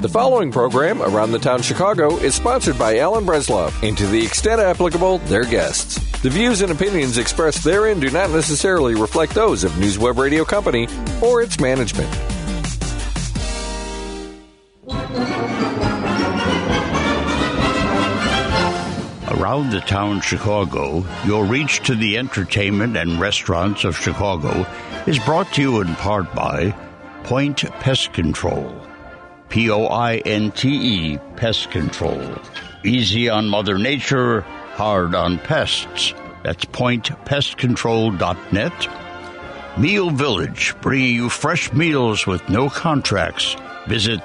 The following program, Around the Town Chicago, is sponsored by Alan Breslov and to the extent applicable, their guests. The views and opinions expressed therein do not necessarily reflect those of News Web Radio Company or its management. Around the town Chicago, your reach to the entertainment and restaurants of Chicago is brought to you in part by Point Pest Control. P O I N T E Pest Control. Easy on Mother Nature, hard on pests. That's pointpestcontrol.net. Meal Village, bringing you fresh meals with no contracts. Visit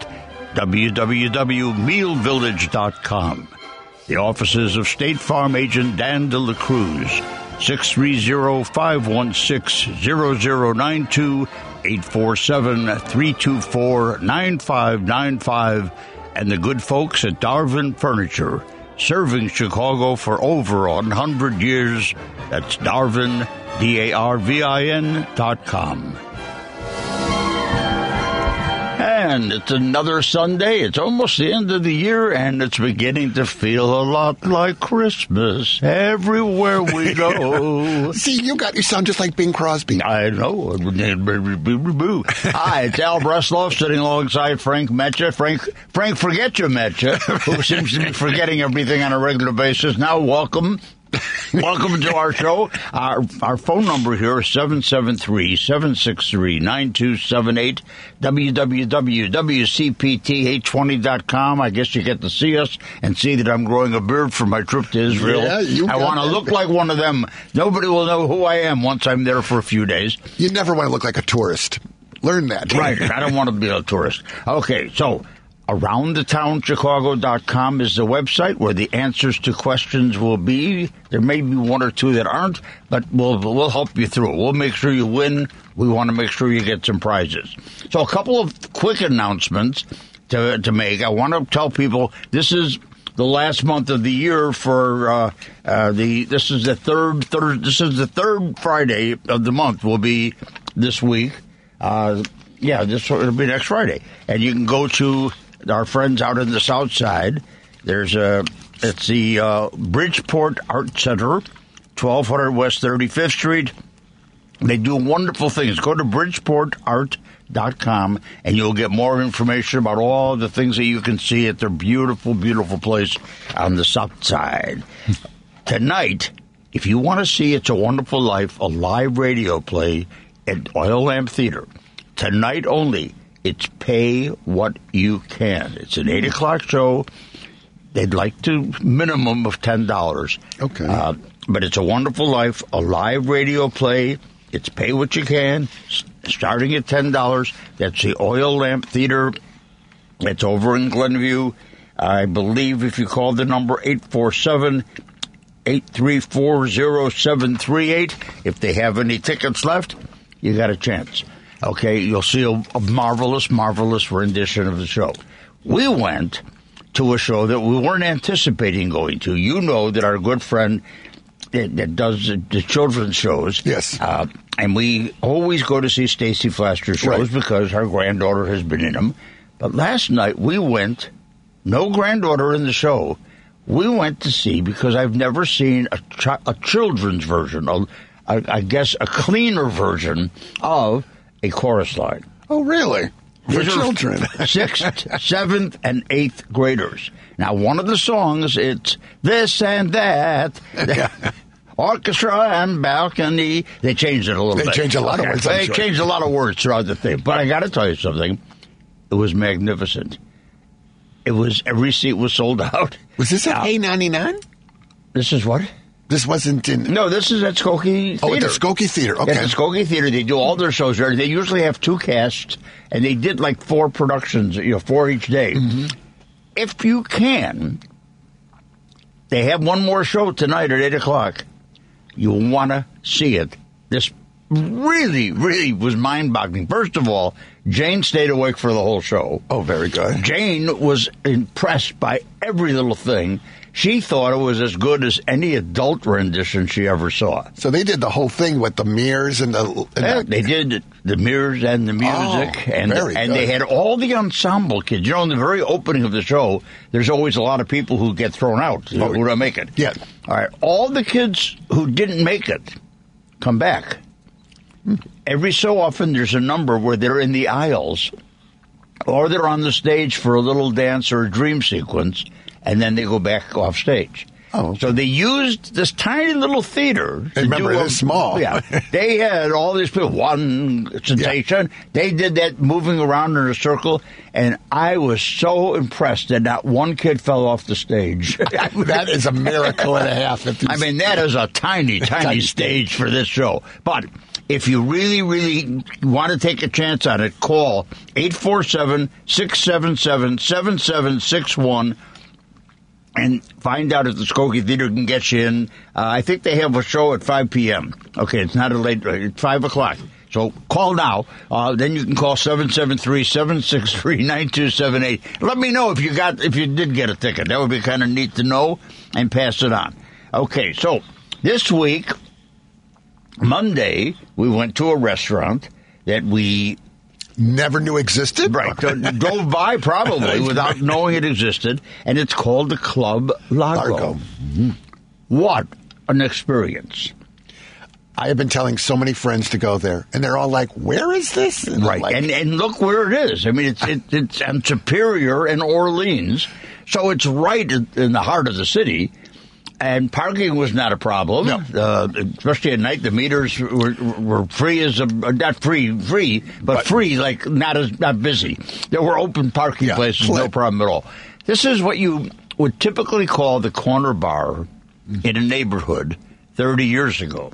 www.mealvillage.com. The offices of State Farm agent Dan De La Cruz, 630-516-0092, 847-324-9595, and the good folks at Darvin Furniture, serving Chicago for over 100 years. That's Darvin, D-A-R-V-I-N dot com. And it's another Sunday. It's almost the end of the year, and it's beginning to feel a lot like Christmas everywhere we go. See, you got you sound just like Bing Crosby. I know. Hi, it's Al Breslov sitting alongside Frank Metcha. Frank, Frank, forget your Metcha, who seems to be forgetting everything on a regular basis. Now, welcome. Welcome to our show. Our, our phone number here is 773-763-9278, www.wcpt820.com. I guess you get to see us and see that I'm growing a beard for my trip to Israel. Yeah, you I want to look like one of them. Nobody will know who I am once I'm there for a few days. You never want to look like a tourist. Learn that. Right. I don't want to be a tourist. Okay, so aroundthetownchicago.com is the website where the answers to questions will be. There may be one or two that aren't, but we'll we'll help you through. We'll make sure you win. We want to make sure you get some prizes. So a couple of quick announcements to to make. I want to tell people this is the last month of the year for uh, uh, the. This is the third third. This is the third Friday of the month. Will be this week. Uh, yeah, this it'll be next Friday, and you can go to our friends out in the South Side. There's a it's the uh, Bridgeport Art Center, twelve hundred West Thirty Fifth Street. They do wonderful things. Go to bridgeportart.com and you'll get more information about all the things that you can see at their beautiful, beautiful place on the south side. Tonight, if you want to see It's a Wonderful Life, a live radio play at Oil Lamp Theater, tonight only, it's pay what you can. It's an 8 o'clock show. They'd like to minimum of $10. Okay. Uh, but it's a wonderful life, a live radio play. It's pay what you can, starting at ten dollars. That's the Oil Lamp Theater. It's over in Glenview. I believe if you call the number 847 834 0738, if they have any tickets left, you got a chance. Okay, you'll see a, a marvelous, marvelous rendition of the show. We went to a show that we weren't anticipating going to. You know that our good friend that, that does the, the children's shows. Yes. Uh, and we always go to see Stacy Flaster shows Right. because her granddaughter has been in them. But last night we went, no granddaughter in the show. We went to see because I've never seen a, chi- a children's version, a, a, I guess a cleaner version of a chorus line. Oh, really? For children. sixth, seventh, and eighth graders. Now, one of the songs, it's this and that. Orchestra and balcony. They changed it a little They bit. changed a lot of words, They sure. changed a lot of words throughout the thing. But I got to tell you something. It was magnificent. It was every seat was sold out. Was this at A ninety nine? This is what? This wasn't in. No, this is at Skokie Theater. Oh, at the Skokie Theater. Okay. At the Skokie Theater, they do all their shows there. They usually have two casts, and they did like four productions, you know, four each day. Mm-hmm. If you can, they have one more show tonight at eight o'clock. You want to see it. This really, really was mind-boggling. First of all, Jane stayed awake for the whole show. Oh, very good. Jane was impressed by every little thing. She thought it was as good as any adult rendition she ever saw. So they did the whole thing with the mirrors and the. And Yeah, the they did the mirrors and the music, Oh, and very and they had all the ensemble kids. You know, in the very opening of the show, there's always a lot of people who get thrown out who who don't make it. Yeah. All right. All the kids who didn't make it come back. Every so often, there's a number where they're in the aisles, or they're on the stage for a little dance or a dream sequence, and then they go back off stage. Oh. So they used this tiny little theater. Remember, do a- is small. Yeah, they had all these people, one sensation. They did that moving around in a circle, and I was so impressed that not one kid fell off the stage. that is a miracle and a half. I mean, that is a tiny, tiny Tiny stage for this show. But if you really, really want to take a chance on it, call 847 677 7761 and find out if the Skokie Theater can get you in. Uh, I think they have a show at 5 p.m. Okay, it's not a late, it's 5 o'clock. So call now. Uh, then you can call 773-763-9278. Let me know if you got, if you did get a ticket. That would be kind of neat to know and pass it on. Okay, so this week, Monday, we went to a restaurant that we never knew existed. Right. Drove by probably without knowing it existed, and it's called the Club Largo. Largo. Hmm. What an experience. I have been telling so many friends to go there, and they're all like, "Where is this?" And Right. like, and and look where it is. I mean, it's it, it's on Superior and Orleans, so it's right in in the heart of the city. And parking was not a problem, No. uh, especially at night. The meters were, were free as a not free, free, but, But- free like not as not busy. There were open parking Yeah, places, no problem at all. This is what you would typically call the corner bar in a neighborhood 30 years ago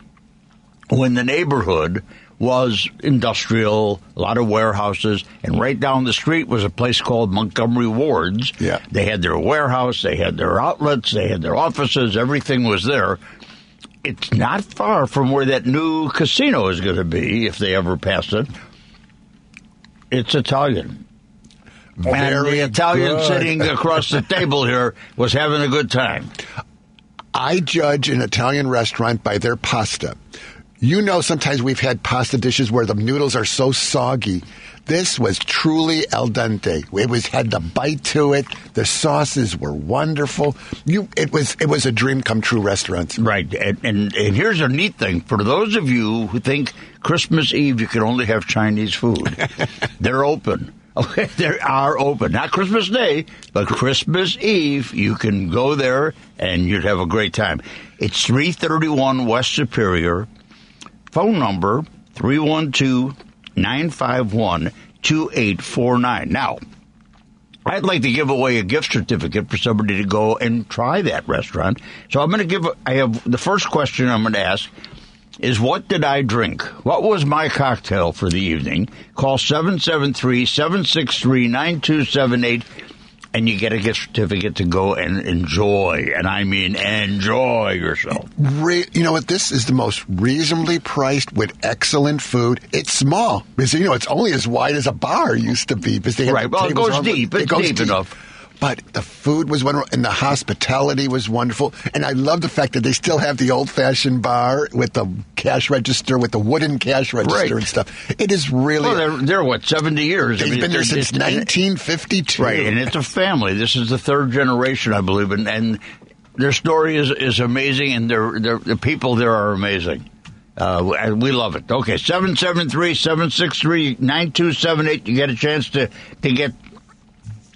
when the neighborhood was industrial, a lot of warehouses, and right down the street was a place called Montgomery Wards. Yeah. They had their warehouse, they had their outlets, they had their offices, everything was there. It's not far from where that new casino is going to be if they ever pass it. It's Italian. and the Italian good. sitting across the table here was having a good time. I judge an Italian restaurant by their pasta. You know, sometimes we've had pasta dishes where the noodles are so soggy. This was truly al dente. It was had the bite to it. The sauces were wonderful. You, it was it was a dream come true restaurant. Right, and, and and here's a neat thing for those of you who think Christmas Eve you can only have Chinese food. they're open. Okay, they are open. Not Christmas Day, but Christmas Eve. You can go there and you'd have a great time. It's 331 West Superior. Phone number 312 951 2849. Now, I'd like to give away a gift certificate for somebody to go and try that restaurant. So I'm going to give. I have the first question I'm going to ask is what did I drink? What was my cocktail for the evening? Call 773-763-9278 and you get a gift certificate to go and enjoy. And I mean enjoy yourself. Re- you know what? This is the most reasonably priced with excellent food. It's small because you know it's only as wide as a bar used to be. Because they had Right, well, it goes deep. It's deep enough. But the food was wonderful, and the hospitality was wonderful. And I love the fact that they still have the old-fashioned bar with the cash register, with the wooden cash register Right. and stuff. It is really. Well, they're, they're what, 70 years? I they've mean, been there it's- since it's- 1952. Right, and it's a family. This is the third generation, I believe, and, and their story is is amazing, and their, their the people there are amazing. Uh, and we love it. Okay, 773-763-9278. You get a chance to to get.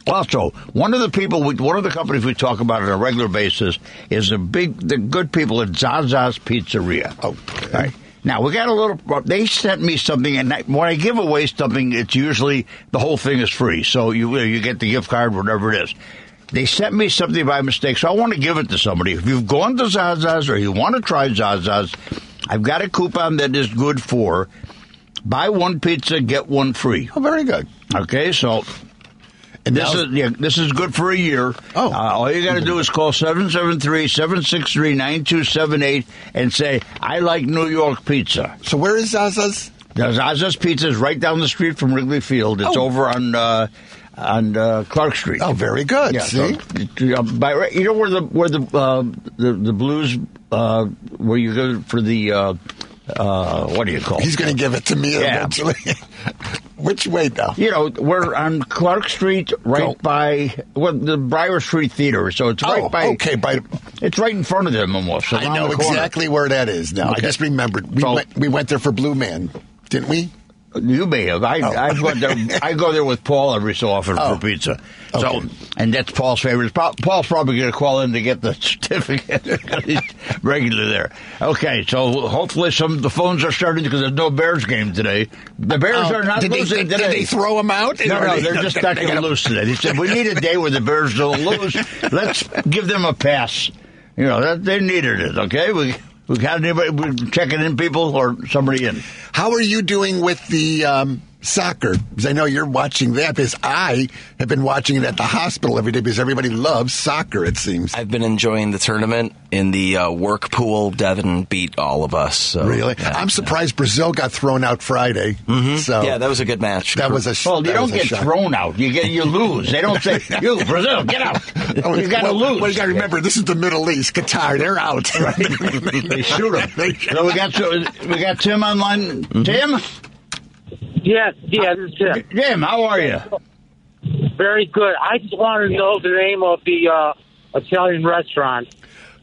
Also, one of the people, we, one of the companies we talk about on a regular basis is a big, the good people at Zaza's Pizzeria. Okay. Right. Now we got a little. They sent me something, and I, when I give away something, it's usually the whole thing is free. So you you get the gift card, whatever it is. They sent me something by mistake, so I want to give it to somebody. If you've gone to Zaza's or you want to try Zaza's, I've got a coupon that is good for buy one pizza get one free. Oh, very good. Okay, so And this is yeah, this is good for a year. Oh. Uh, all you got to do is call 773-763-9278 and say, I like New York pizza. so where is Zaza's? Zaza's Pizza is right down the street from Wrigley Field. It's Oh. over on uh, on uh, Clark Street. Oh, very good. Yeah, See? so, uh, by, you know where the where the uh, the, the blues uh, where you go for the uh, uh, what do you call? He's going to give it to me Yeah. eventually. Which way, though? You know, we're on Clark Street, right Go. by well, the Briar Street Theater. So it's right oh, by. okay. By, It's right in front of them almost. I know exactly where that is now. I just remembered. We, So- went, we went there for Blue Man, didn't we? You may have. I Oh. I, go there, I go there with Paul every so often Oh. for pizza. So, and that's Paul's favorite. Paul's probably going to call in to get the certificate. He's regular there. Okay, so hopefully some the phones are starting because there's no Bears game today. The Bears Oh, are not did they- losing did today. they throw 'em out? No, no, they- they're just not going to lose today. They said we need a day where the Bears don't lose. Let's give them a pass. You know, that, they needed it. Okay, we we got anybody checking in people or somebody in. How are you doing with the um, soccer? Because I know you're watching that. Because I have been watching it at the hospital every day because everybody loves soccer. It seems. I've been enjoying the tournament in the uh, work pool. Devin beat all of us. So, Really, yeah. I'm surprised Brazil got thrown out Friday. Mm-hmm. So Yeah, that was a good match. that was a. sh- Well, you don't get shock. thrown out. You get you lose. They don't say you Brazil get out. Oh, You got to well, lose. Well, you got to remember, this is the Middle East. Qatar, they're out. they shoot them. So we got we got Tim online. Mm-hmm. Tim, Yes, yeah, this is Tim. Tim, how are you? Very good. I just wanted to know the name of the uh, Italian restaurant.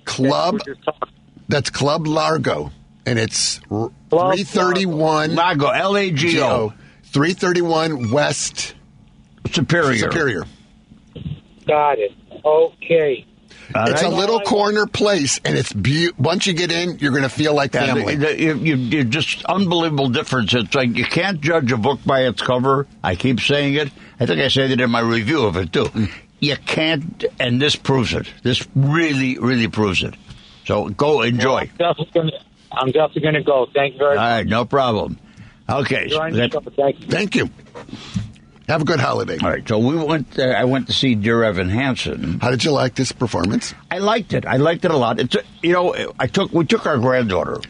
Club. you were just talking- That's Club Largo, and it's Club 331 Lago, L A G O, 331 West Superior. Superior. Got it. Okay. All It's a little corner place, and it's be- once you get in, you're going to feel like Yeah, family. the- the- you, you, you just unbelievable difference. It's like you can't judge a book by its cover. I keep saying it. I think I said it in my review of it too. Hmm. You can't, and this proves it. This really, really proves it. So go enjoy. I'm definitely gonna, I'm definitely going to go. Thank you very All much. All right, no problem. Okay, so Enjoying the that- Thank you. Thank you. Have a good holiday. all right. So we went. Uh, I went to see Dear Evan Hansen. How did you like this performance? I liked it. I liked it a lot. It's you know, I took we took our granddaughter.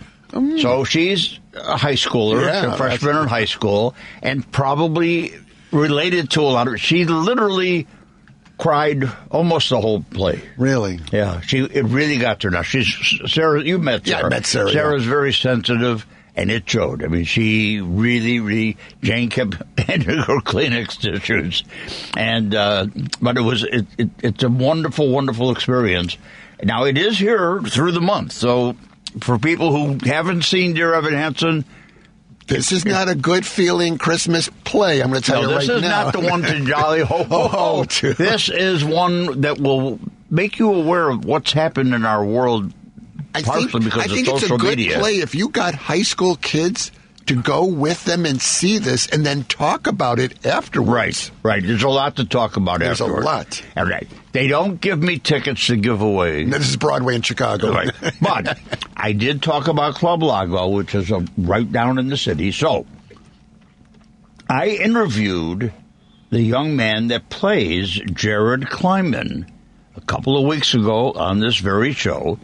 So she's a high schooler, Yeah, a freshman in high school, and probably related to a lot of. She literally cried almost the whole play. Really? Yeah, she it really got to her. Now she's Sarah. You met Yeah, I met Sarah, Sarah's very sensitive, and it showed. I mean, she really, really. Jane kept handing her Kleenex tissues, and uh, but it was it, it, it's a wonderful, wonderful experience. Now it is here through the month, so for people who haven't seen Dear Evan Hansen. This is not a good feeling Christmas play. I'm going to tell No, you this is not the one to jolly ho ho Ho, ho. ho. This is one that will make you aware of what's happened in our world I think, I think it's a good media. play if you got high school kids to go with them and see this and then talk about it afterwards. Right, right. There's a lot to talk about There's a lot. All right. They don't give me tickets to give away. This is Broadway in Chicago. Right. But I did talk about Club Lago, which is a, right down in the city. So I interviewed the young man that plays Jared Kleinman a couple of weeks ago on this very show.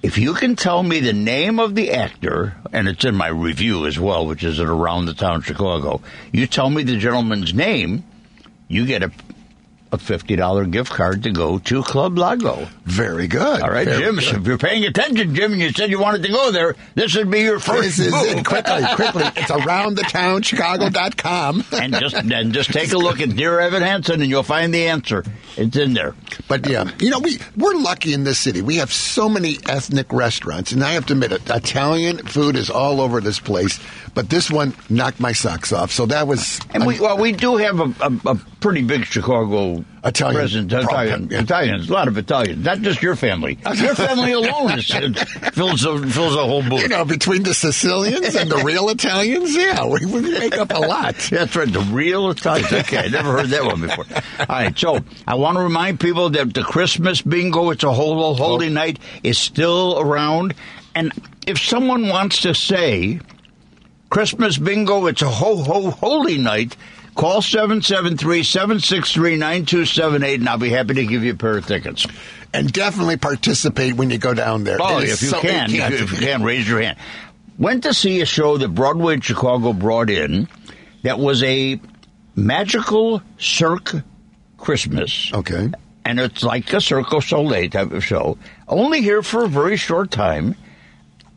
If you can tell me the name of the actor, and it's in my review as well, which is at Around the Town Chicago, you tell me the gentleman's name, you get a a fifty dollar gift card to go to Club Lago. Very good. All right, Very Jim. good. If you're paying attention, Jim, and you said you wanted to go there, this would be your first This is move. it. Quickly, quickly. It's aroundthetownchicago.com. and just and just take a look at Dear Evan Hansen, and you'll find the answer. It's in there. But yeah, you know, we we're lucky in this city. We have so many ethnic restaurants, and I have to admit, it, Italian food is all over this place. But this one knocked my socks off. So that was And we well, we do have a, a, a pretty big Chicago Italian presence. Italian, yeah. Italians, a lot of Italians. Not just your family. Your family alone is, uh, fills a, fills a whole booth. you know between the Sicilians and the real Italians. Yeah, we, we make up a lot. That's right, the real Italians. Okay, I never heard that one before. All right, so I want to remind people that the Christmas bingo, it's a whole holy oh. night, is still around. And if someone wants to say Christmas bingo, it's a ho ho holy night, call 773 763 9278 and I'll be happy to give you a pair of tickets. And definitely participate when you go down there. Oh, It if you so- can, yeah, if you, if you can, raise your hand. Went to see a show that Broadway in Chicago brought in that was a magical Cirque Christmas. Okay. And it's like a Cirque Soleil type of show, only here for a very short time.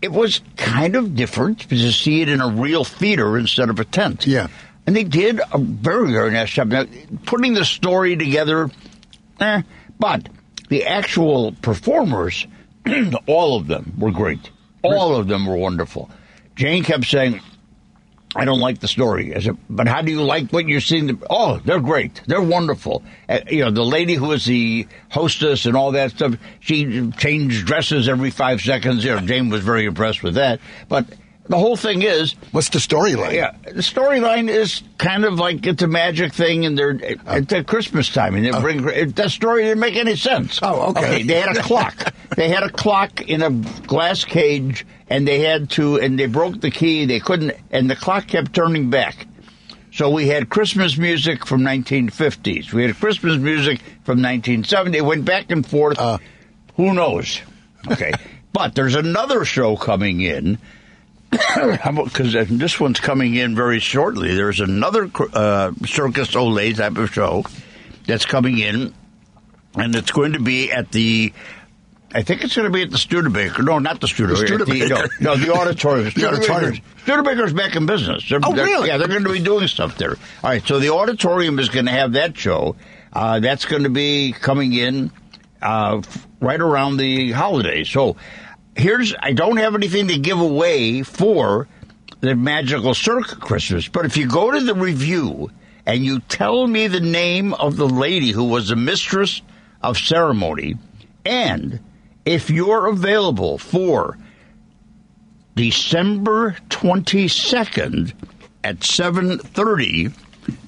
It was kind of different to see it in a real theater instead of a tent. Yeah. And they did a very, very nice job. Now, putting the story together, eh, but the actual performers, all of them were great. All of them were wonderful. Jane kept saying, I don't like the story. Said, but how do you like what you're seeing? Oh, they're great. They're wonderful. Uh, you know, the lady who was the hostess and all that stuff, she changed dresses every five seconds. You know, Jane was very impressed with that. But the whole thing is, What's the storyline? yeah, the storyline is kind of like it's a magic thing, and they're it's at Christmas time, and they bring it, that story didn't make any sense. Oh, okay. They had a clock. they had a clock in a glass cage, and they had to, and they broke the key. They couldn't, and the clock kept turning back. So we had Christmas music from 1950s. We had Christmas music from 1970. It went back and forth. Uh. Who knows? Okay, but there's another show coming in because this one's coming in very shortly. There's another uh, Cirque Soleil type of show that's coming in, and it's going to be at the. I think it's going to be at the Studebaker. No, not the Studebaker. The Studebaker. no, no, the auditorium. The auditorium. Studebaker's back in business. They're, Oh, they're- really? Yeah, they're going to be doing stuff there. All right, so the auditorium is going to have that show. Uh, that's going to be coming in uh, right around the holidays. So here's I don't have anything to give away for the Magical Cirque Christmas, but if you go to the review and you tell me the name of the lady who was the mistress of ceremony, and if you're available for December 22nd at 7:30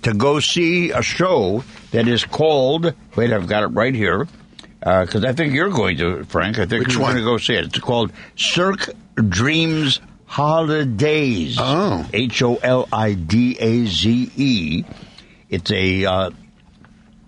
to go see a show that is called wait I've got it right here because I think you're going to Frank I think Which you're one? going to go see it it's called Cirque Dreams Holidaze Oh. H O L I D A Z E it's a uh,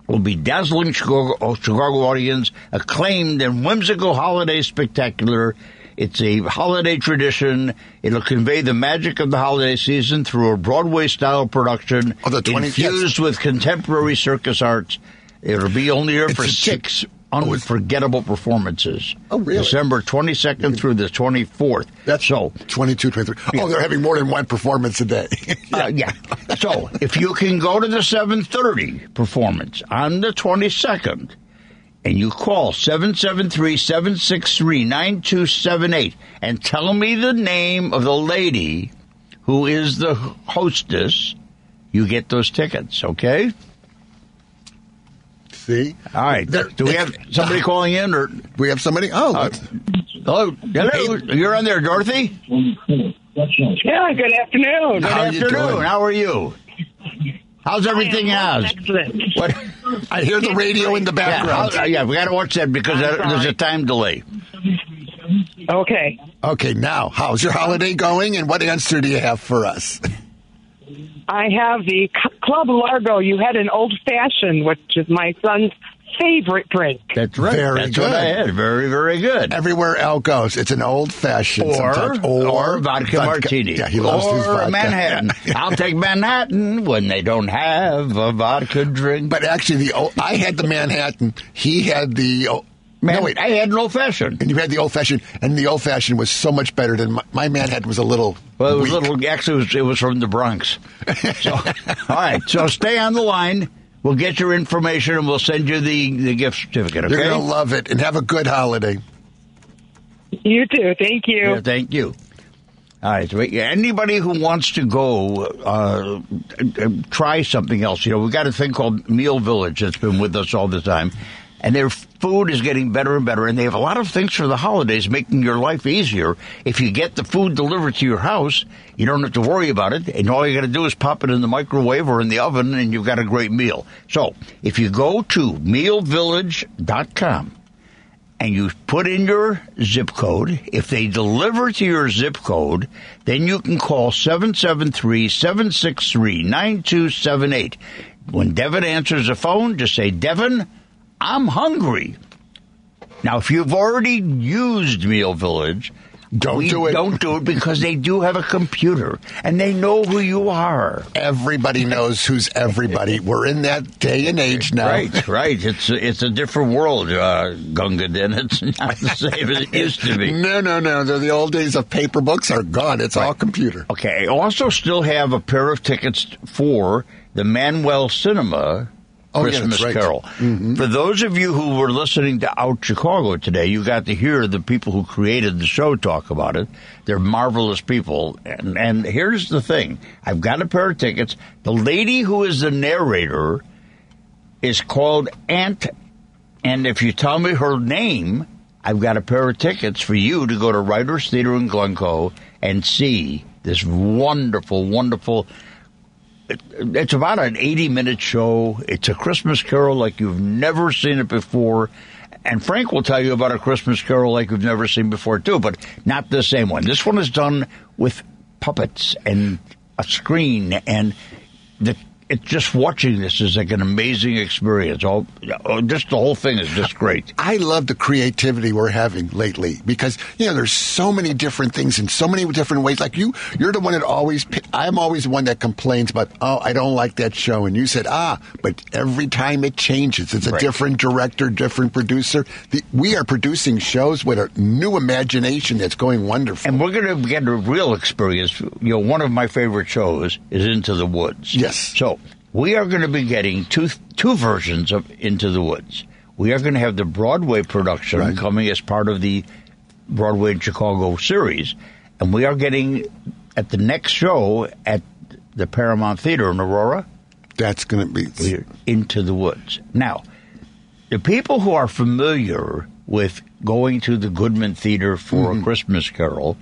will be dazzling Chicago, Chicago audience, acclaimed and whimsical holiday spectacular. It's a holiday tradition. It'll convey the magic of the holiday season through a Broadway style production, Oh, the 20 infused with contemporary circus arts. It'll be only here It's for six unforgettable performances. Oh, really? December 22nd through the 24th. That's so. 22, 23. Oh, they're having more than one performance a day. Uh, yeah. So if you can go to the 7:30 performance on the 22nd, and you call 773-763-9278 and tell me the name of the lady who is the hostess, you get those tickets. Okay. See? All right. There- Do we have somebody calling in or? Do we have somebody? Oh, uh, let's- Hello. Hello. You're on there, Dorothy. Yeah, good afternoon. Good How you afternoon. doing? How are you? How's everything I am else? Excellent. What? I hear the radio in the Yeah, background. how- yeah, we got to watch that because I'm there's a time delay. Okay. Okay, now, how's your holiday going and what answer do you have for us? I have the C- Club Largo. You had an old fashioned, which is my son's favorite drink. That's right. Very That's what good. I had. Very, very good. Everywhere L goes, it's an old fashioned Or, or, vodka, martini. Yeah, he loves or his vodka. Manhattan. I'll take Manhattan when they don't have a vodka drink. But actually, the old, I had the Manhattan. He had the. Man, no, wait. I had an old fashioned. and you had the old fashioned, and the old fashioned was so much better than my, my Manhattan was a little. Well, it was weak. little. Actually, it was, it was from the Bronx. So, all right. So stay on the line. We'll get your information and we'll send you the, the gift certificate. Okay. You're gonna love it, and have a good holiday. You too. Thank you. Yeah, thank you. All right. So anybody who wants to go uh, uh, try something else, you know, we've got a thing called Meal Village that's been with us all the time. And their food is getting better and better, and they have a lot of things for the holidays, making your life easier. If you get the food delivered to your house, you don't have to worry about it, and all you got to do is pop it in the microwave or in the oven, and you've got a great meal. So, if you go to mealvillage.com, and you put in your zip code. If they deliver to your zip code, then you can call 773-763-9278. When Devin answers the phone, just say, Devin, I'm hungry. Now, if you've already used Meal Village, Don't we do it. Don't do it because they do have a computer and they know who you are. Everybody knows who's everybody. We're in that day and age now. Right, right. It's it's a different world, uh, Gunga Din. It's not the same as it used to be. No, no, no. The, the old days of paper books are gone. It's all computer. Okay, I also still have a pair of tickets for the Manual Cinema Oh, Christmas that's right. Carol. Mm-hmm. For those of you who were listening to Out Chicago today, you got to hear the people who created the show talk about it. They're marvelous people. And, and here's the thing I've got a pair of tickets. The lady who is the narrator is called Aunt. And if you tell me her name, I've got a pair of tickets for you to go to Writers Theater in Glencoe and see this wonderful, wonderful. It- It's about an 80 minute show. It's a Christmas carol like you've never seen it before. And Frank will tell you about a Christmas carol like you've never seen before, too, but not the same one. This one is done with puppets and a screen, and the it's just watching this is like an amazing experience. All oh, just the whole thing is just great. I love the creativity we're having lately because you know there's so many different things in so many different ways. Like you, you're the one that always. I'm always the one that complains about. Oh, I don't like that show, and you said ah, but every time it changes, it's a Right. different director, different producer. The, we are producing shows with a new imagination that's going wonderful. And we're going to get a real experience. You know, one of my favorite shows is Into the Woods. Yes. So we are going to be getting two two versions of Into the Woods. We are going to have the Broadway production Right. coming as part of the Broadway in Chicago series, and we are getting at the next show at the Paramount Theater in Aurora. that's going to be. We're into the woods. Now, the people who are familiar with going to the Goodman Theater for Mm-hmm. a Christmas Carol,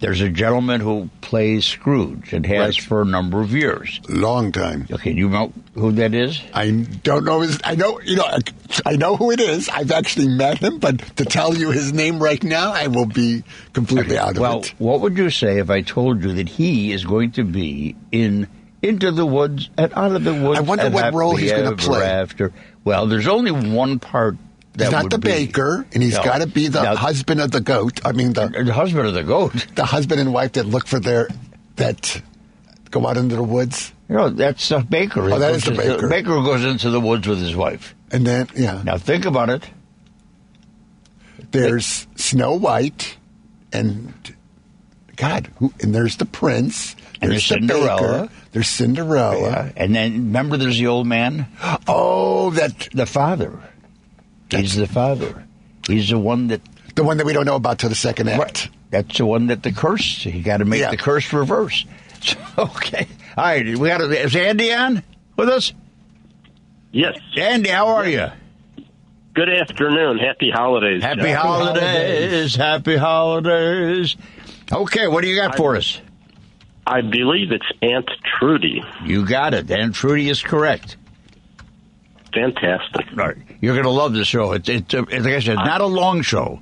there's a gentleman who plays Scrooge and has Right. for a number of years. Long time. Okay, you know who that is? I don't know his. I know you know. I- know who it is. I've actually met him, but to tell you his name right now, I will be completely out of well, it. Well, what would you say if I told you that he is going to be in Into the Woods and Out of the Woods? I wonder what role he's gonna play. After. Well, there's only one part. He's not the be- baker, and he's No. got to be the Now, husband of the goat. I mean, the the husband of the goat. the husband and wife that look for their that go out into the woods, You know, that's the baker. Oh, that is the baker. baker who goes into the woods with his wife. and then yeah, Now think about it. there's Snow White, and God, who, and there's the prince. And There's there's the Cinderella. baker. There's Cinderella. Yeah. And then remember, there's the old man, Oh, that the father. He's the father. He's the one that. the one that we don't know about till the second act. That's the one that the curse. He got to make Yeah. the curse reverse. So, okay. All right. We got. Is Andy on with us? Yes. Andy, how are you? Good afternoon. Happy holidays. Happy Jeff. holidays. Happy holidays. Okay, what do you got for us? I believe it's Aunt Trudy. You got it. Aunt Trudy is correct. Fantastic. Right. You're going to love the show. It's, it's, uh, like I said, not a long show,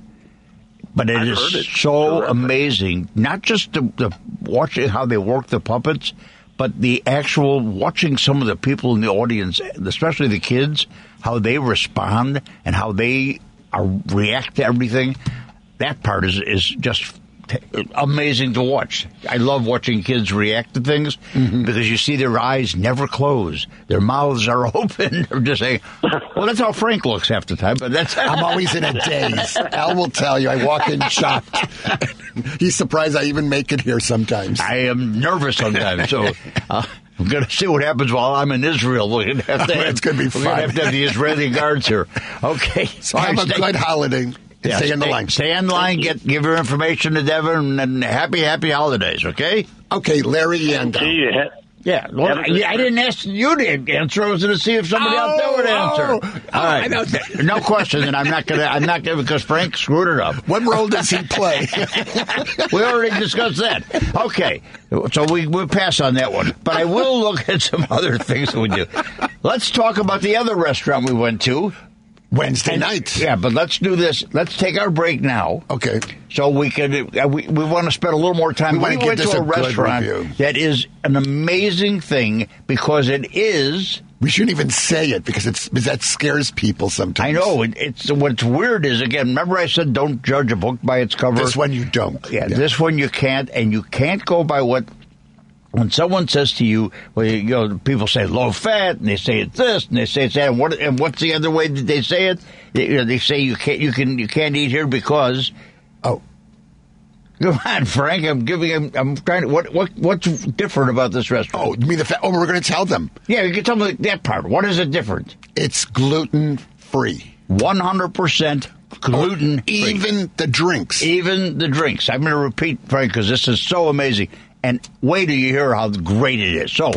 but it I've is it. so Terrific. amazing. Not just the, the watching how they work the puppets, but the actual watching some of the people in the audience, especially the kids, how they respond and how they are, react to everything. That part is is just amazing to watch. I love watching kids react to things Mm-hmm. because you see their eyes never close, their mouths are open. They're just saying, "Well, that's how Frank looks half the time." But that's I'm always in a daze. Al will tell you. I walk in shocked. He's surprised I even make it here sometimes. I am nervous sometimes, so uh, I'm going to see what happens while I'm in Israel. We're going to have to. Have, It's gonna be We're fun. going to have to have the Israeli guards here. Okay, So have a good holiday. And Yeah, stay in the line. Stay in the line. Get give your information to Devin, and happy happy holidays. Okay. Okay, Larry Yando. See you. Yeah, well, Have yeah, I didn't ask you to answer. I was going to see if somebody out there would oh, answer. Oh, oh, All right, no question. And I'm not going to. I'm not going because Frank screwed it up. What role does he play? We already discussed that. Okay, so we we pass on that one. But I will look at some other things that we do. Let's talk about the other restaurant we went to. Wednesday And- night. Yeah, but let's do this. Let's take our break now. Okay. So we could uh, we, we want to spend a little more time. We give went this to a, a restaurant that is an amazing thing because it is. We shouldn't even say it because it's because that scares people sometimes. I know it, it's what's weird is again. Remember I said don't judge a book by its cover. This one you don't. Yeah, this one you can't, and you can't go by what. When someone says to you, well, you know, people say low fat, and they say it's this, and they say it's that, and what, and what's the other way that they say it? They, you know, they say you can't, you can, you can't eat here because. Oh, Come on, Frank. I'm giving him. I'm trying to. What, what, what's different about this restaurant? oh, you mean the fa- oh? We're going to tell them Yeah, you can tell them that part. What is it different? it's gluten free. One hundred percent gluten. free. Even the drinks. even the drinks. I'm going to repeat, Frank, because this is so amazing. And wait till you hear how great it is. So,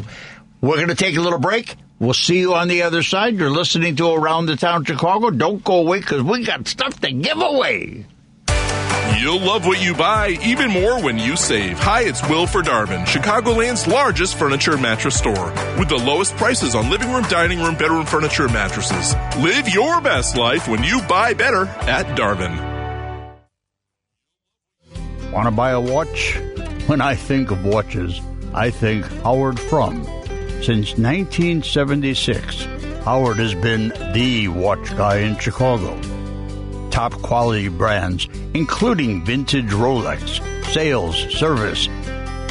we're going to take a little break. We'll see you on the other side. You're listening to Around the Town Chicago. Don't go away because we got stuff to give away. You'll love what you buy, even more when you save. Hi, it's Will for Darvin, Chicagoland's largest furniture mattress store, with the lowest prices on living room, dining room, bedroom furniture mattresses. Live your best life when you buy better at Darvin. Want to buy a watch? When I think of watches, I think Howard Frum. Since 1976, Howard has been the watch guy in Chicago. Top quality brands, including vintage Rolex, sales, service.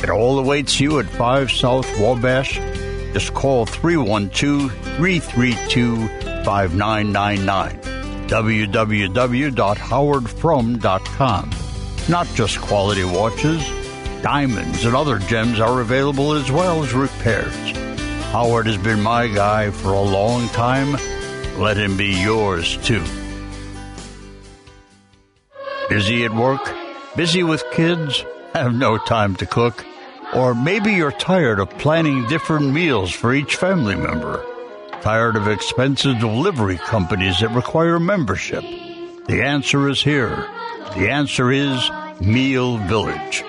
It all awaits you at 5 South Wabash. Just call 312 332 5999. www.howardfrum.com. Not just quality watches, diamonds and other gems are available as well as repairs. Howard has been my guy for a long time. Let him be yours too. Busy at work? Busy with kids? Have no time to cook? Or maybe you're tired of planning different meals for each family member. Tired of expensive delivery companies that require membership? The answer is here. The answer is Meal Village.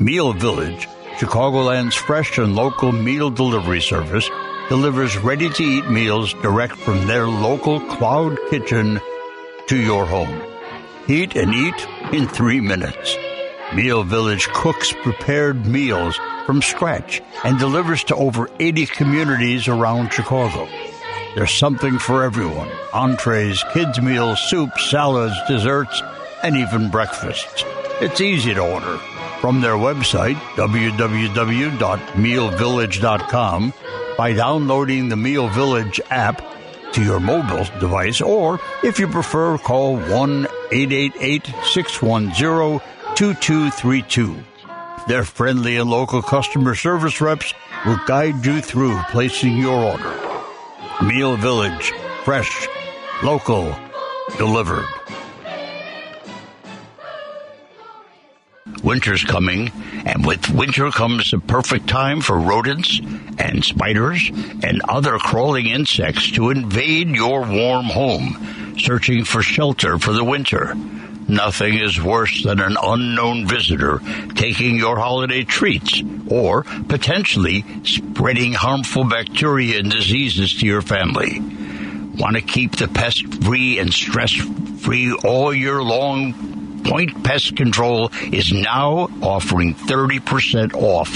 Meal Village, Chicagoland's fresh and local meal delivery service, delivers ready to eat meals direct from their local cloud kitchen to your home. Heat and eat in three minutes. Meal Village cooks prepared meals from scratch and delivers to over 80 communities around Chicago. There's something for everyone entrees, kids' meals, soups, salads, desserts, and even breakfasts. It's easy to order from their website, www.mealvillage.com, by downloading the Meal Village app to your mobile device, or if you prefer, call 1 888 610 2232. Their friendly and local customer service reps will guide you through placing your order. Meal Village, fresh, local, delivered. Winter's coming, and with winter comes the perfect time for rodents and spiders and other crawling insects to invade your warm home, searching for shelter for the winter. Nothing is worse than an unknown visitor taking your holiday treats or potentially spreading harmful bacteria and diseases to your family. Want to keep the pest free and stress free all year long? Point Pest Control is now offering 30% off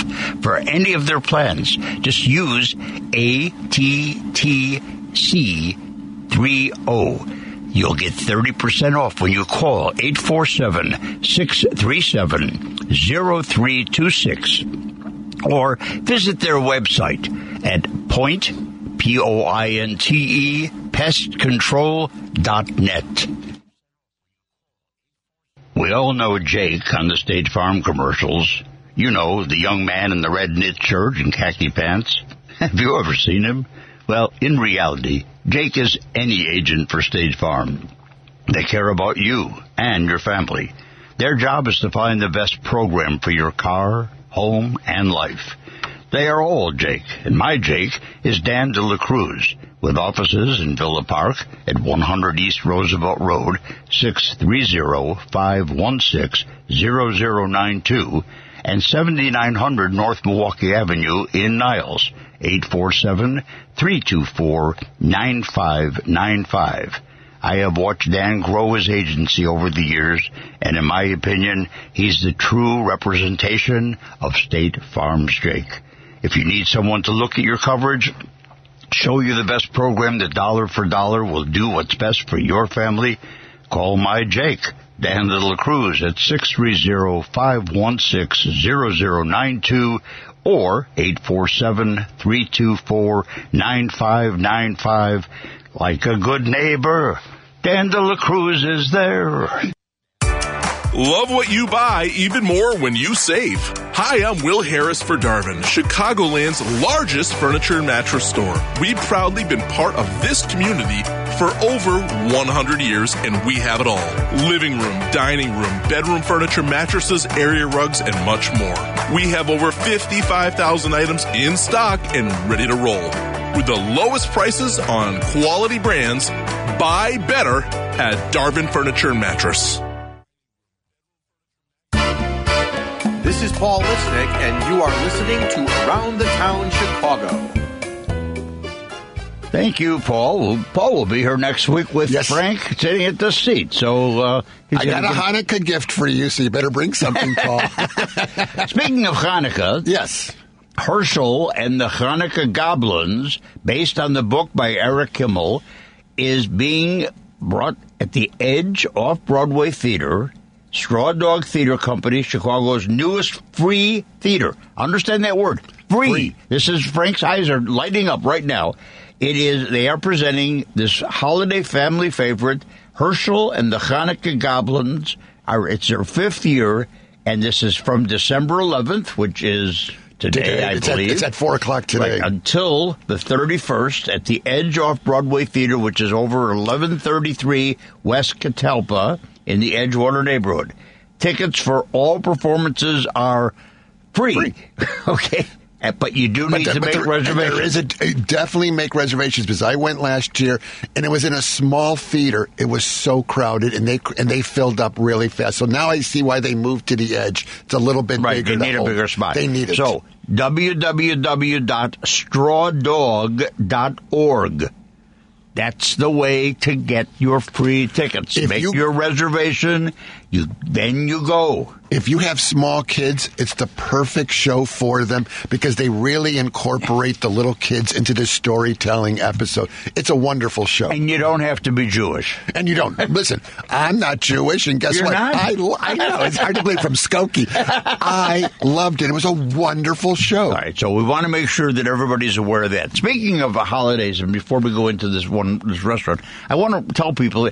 for any of their plans. Just use ATTC30. You'll get 30% off when you call 847 637 0326 or visit their website at point, P O I N T E, pestcontrol.net. We all know Jake on the State Farm commercials. You know, the young man in the red knit shirt and khaki pants. Have you ever seen him? Well, in reality, Jake is any agent for State Farm. They care about you and your family. Their job is to find the best program for your car, home, and life. They are all Jake, and my Jake is Dan De La Cruz, with offices in Villa Park at 100 East Roosevelt Road, 630-516-0092, and 7900 North Milwaukee Avenue in Niles, 847-324-9595. I have watched Dan grow his agency over the years, and in my opinion, he's the true representation of State Farm's Jake. If you need someone to look at your coverage, show you the best program that dollar for dollar will do what's best for your family, call my Jake, Dan De La Cruz at 630-516-0092 or 847-324-9595. Like a good neighbor, Dan Cruz is there. Love what you buy even more when you save. Hi, I'm Will Harris for Darvin, Chicagoland's largest furniture and mattress store. We've proudly been part of this community for over 100 years and we have it all. Living room, dining room, bedroom furniture, mattresses, area rugs, and much more. We have over 55,000 items in stock and ready to roll. With the lowest prices on quality brands, buy better at Darvin Furniture and Mattress. This is Paul Lisnick, and you are listening to Around the Town Chicago. Thank you, Paul. Paul will be here next week with Yes. Frank sitting at the seat. So uh, he's I got gonna a Hanukkah gift for you, so you better bring something, Paul. Speaking of Hanukkah, yes. Hershel and the Hanukkah Goblins, based on the book by Eric Kimmel, is being brought at the Edge Off Broadway Theater, Straw Dog Theater Company, Chicago's newest free theater. Understand that word, free. Free. This is Frank's eyes are lighting up right now. It is. They are presenting this holiday family favorite, Hershel and the Hanukkah Goblins. Are it's their fifth year, and this is from December 11th, which is today, I it's, believe. At, it's at 4 o'clock today. Right, until the 31st at the Edge Off Broadway Theater, which is over 1133 West Catalpa in the Edgewater neighborhood. Tickets for all performances are free. okay. Uh, But you do need to make there- reservations. There is a, definitely make reservations because I went last year and it was in a small theater. It was so crowded and they and they filled up really fast. So now I see why they moved to the edge. It's a little bit Right, bigger. they need a hold. bigger spot. They need it. So, www.strawdog.org. That's the way to get your free tickets. If Make you- your reservation, you then you go. if you have small kids, it's the perfect show for them because they really incorporate the little kids into the storytelling episode. It's a wonderful show. And you don't have to be Jewish. And you don't listen. I'm not Jewish, and guess You're what? not? I I know it's hard to believe from Skokie. I loved it. It was a wonderful show. All right, so we want to make sure that everybody's aware of that. Speaking of holidays, and before we go into this one, this restaurant, I want to tell people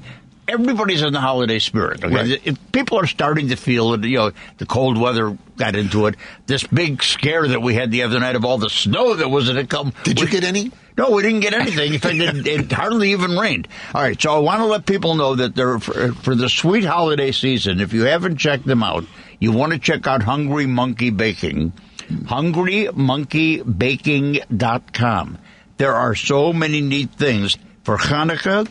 everybody's in the holiday spirit. Okay, Right. If people are starting to feel it. You know, the cold weather got into it. This big scare that we had the other night of all the snow that was going to come. Did you get any? No, we didn't get anything. In it, it hardly even rained. All right, so I want to let people know that they're for, for the sweet holiday season. If you haven't checked them out, you want to check out Hungry Monkey Baking. HungryMonkeyBaking.com. There are so many neat things for Hanukkah.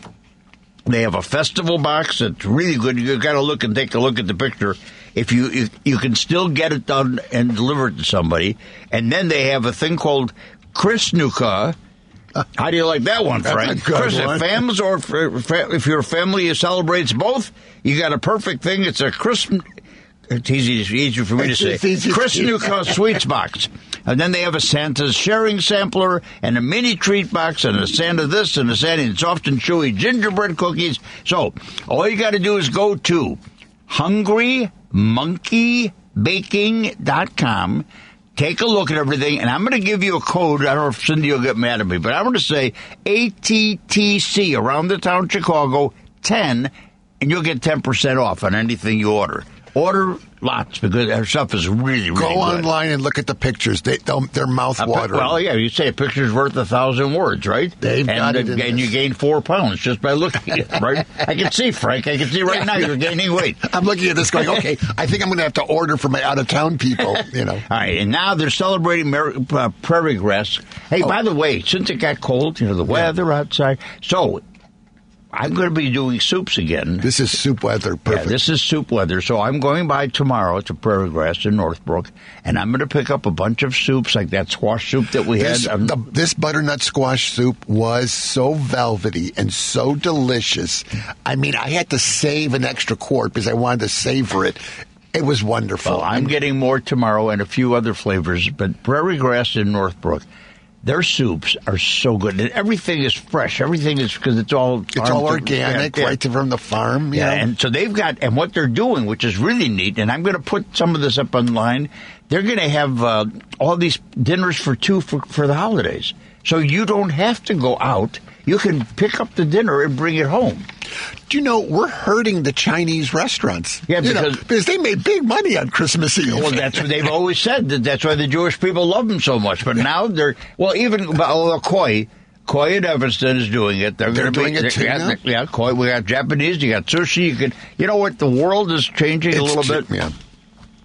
They have a festival box that's really good. You got to look and take a look at the picture. If you, you you can still get it done and deliver it to somebody, and then they have a thing called Christnuka. How do you like that one, Frank? Chris, one. if families or if your family celebrates both, you got a perfect thing. It's a Christmas. It's easy, easy for me to say. it's Chris Nuka Sweets Box. And then they have a Santa's sharing sampler and a mini treat box and a Santa this and a Santa and soft and chewy gingerbread cookies. So all you got to do is go to hungrymonkeybaking.com. Take a look at everything, and I'm going to give you a code. I don't know if Cindy will get mad at me, but I'm going to say ATTC around the town Chicago 10, and you'll get 10% off on anything you order. Order lots because their stuff is really, really good. Go good. online and look at the pictures. They, they're mouth watering. Well, yeah, you say a picture's worth a thousand words, right? They've and, got it and you gain four pounds just by looking at it, right? I can see, Frank. I can see right now you're gaining weight. I'm looking at this going, okay, I think I'm going to have to order for my out of town people. You know, All right, and now they're celebrating Mer- uh, prairie grass. Hey, Oh. by the way, since it got cold, you know, the weather outside. So, I'm going to be doing soups again. This is soup weather. Perfect. Yeah, this is soup weather. So I'm going by tomorrow to Prairie Grass in Northbrook, and I'm going to pick up a bunch of soups like that squash soup that we This, had. um, the, this butternut squash soup was so velvety and so delicious. I mean, I had to save an extra quart because I wanted to savor it. It was wonderful. Well, I'm getting more tomorrow and a few other flavors, but Prairie Grass in Northbrook, their soups are so good. And everything is fresh. Everything is because it's all it's all organic, yeah, yeah. right from the farm. you Yeah, know? and so they've got, and what they're doing, which is really neat, and I'm going to put some of this up online. They're going to have uh, all these dinners for two for, for the holidays, so you don't have to go out. You can pick up the dinner and bring it home. Do you know we're hurting the Chinese restaurants? Yeah, You know, because- because they made big money on Christmas Eve. Well, that's what they've always said. That that's why the Jewish people love them so much. But now they're well, even well, Koi, Koi in Evanston is doing it. They're, They're gonna be- doing it too Yeah, yeah, Koi. We got Japanese. You got sushi. You can. You know what? The world is changing a little cheap, bit. yeah.